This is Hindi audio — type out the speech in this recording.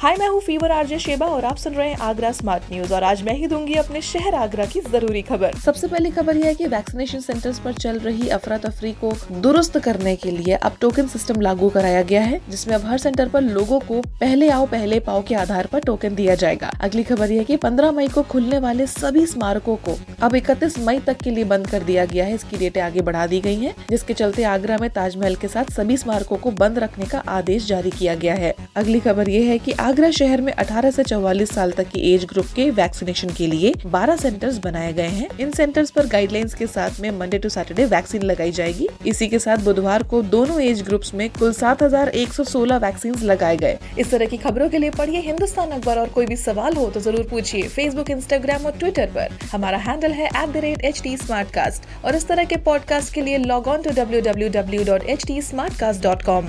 हाय, मैं हूँ फीवर आरजे शेबा और आप सुन रहे हैं आगरा स्मार्ट न्यूज़ और आज मैं ही दूँगी अपने शहर आगरा की ज़रूरी खबर। सबसे पहली खबर यह है कि वैक्सीनेशन सेंटर्स पर चल रही अफरा तफरी को दुरुस्त करने के लिए अब टोकन सिस्टम लागू कराया गया है, जिसमें अब हर सेंटर पर लोगों को पहले आओ, पहले पाओ के आधार पर टोकन दिया जाएगा। अगली खबर यह की पंद्रह मई को खुलने वाले सभी स्मारकों को अब 31 मई तक के लिए बंद कर दिया गया है। इसकी डेटें आगे बढ़ा दी गई है, जिसके चलते आगरा में ताजमहल के साथ सभी स्मारकों को बंद रखने का आदेश जारी किया गया है। अगली खबर ये है कि आगरा शहर में 18 से 44 साल तक की एज ग्रुप के वैक्सीनेशन के लिए 12 सेंटर्स बनाए गए हैं। इन सेंटर्स पर गाइडलाइंस के साथ में मंडे टू सैटरडे वैक्सीन लगाई जाएगी। इसी के साथ बुधवार को दोनों एज ग्रुप्स में कुल 7,116 वैक्सीन लगाए गए। इस तरह की खबरों के लिए पढ़िए हिंदुस्तान अखबार। और कोई भी सवाल हो तो ज़रूर पूछिए फेसबुक इंस्टाग्राम और ट्विटर पर। हमारा हैंडल है एट और इस तरह के पॉडकास्ट के लिए log on to W W W dot H T Smartcast dot com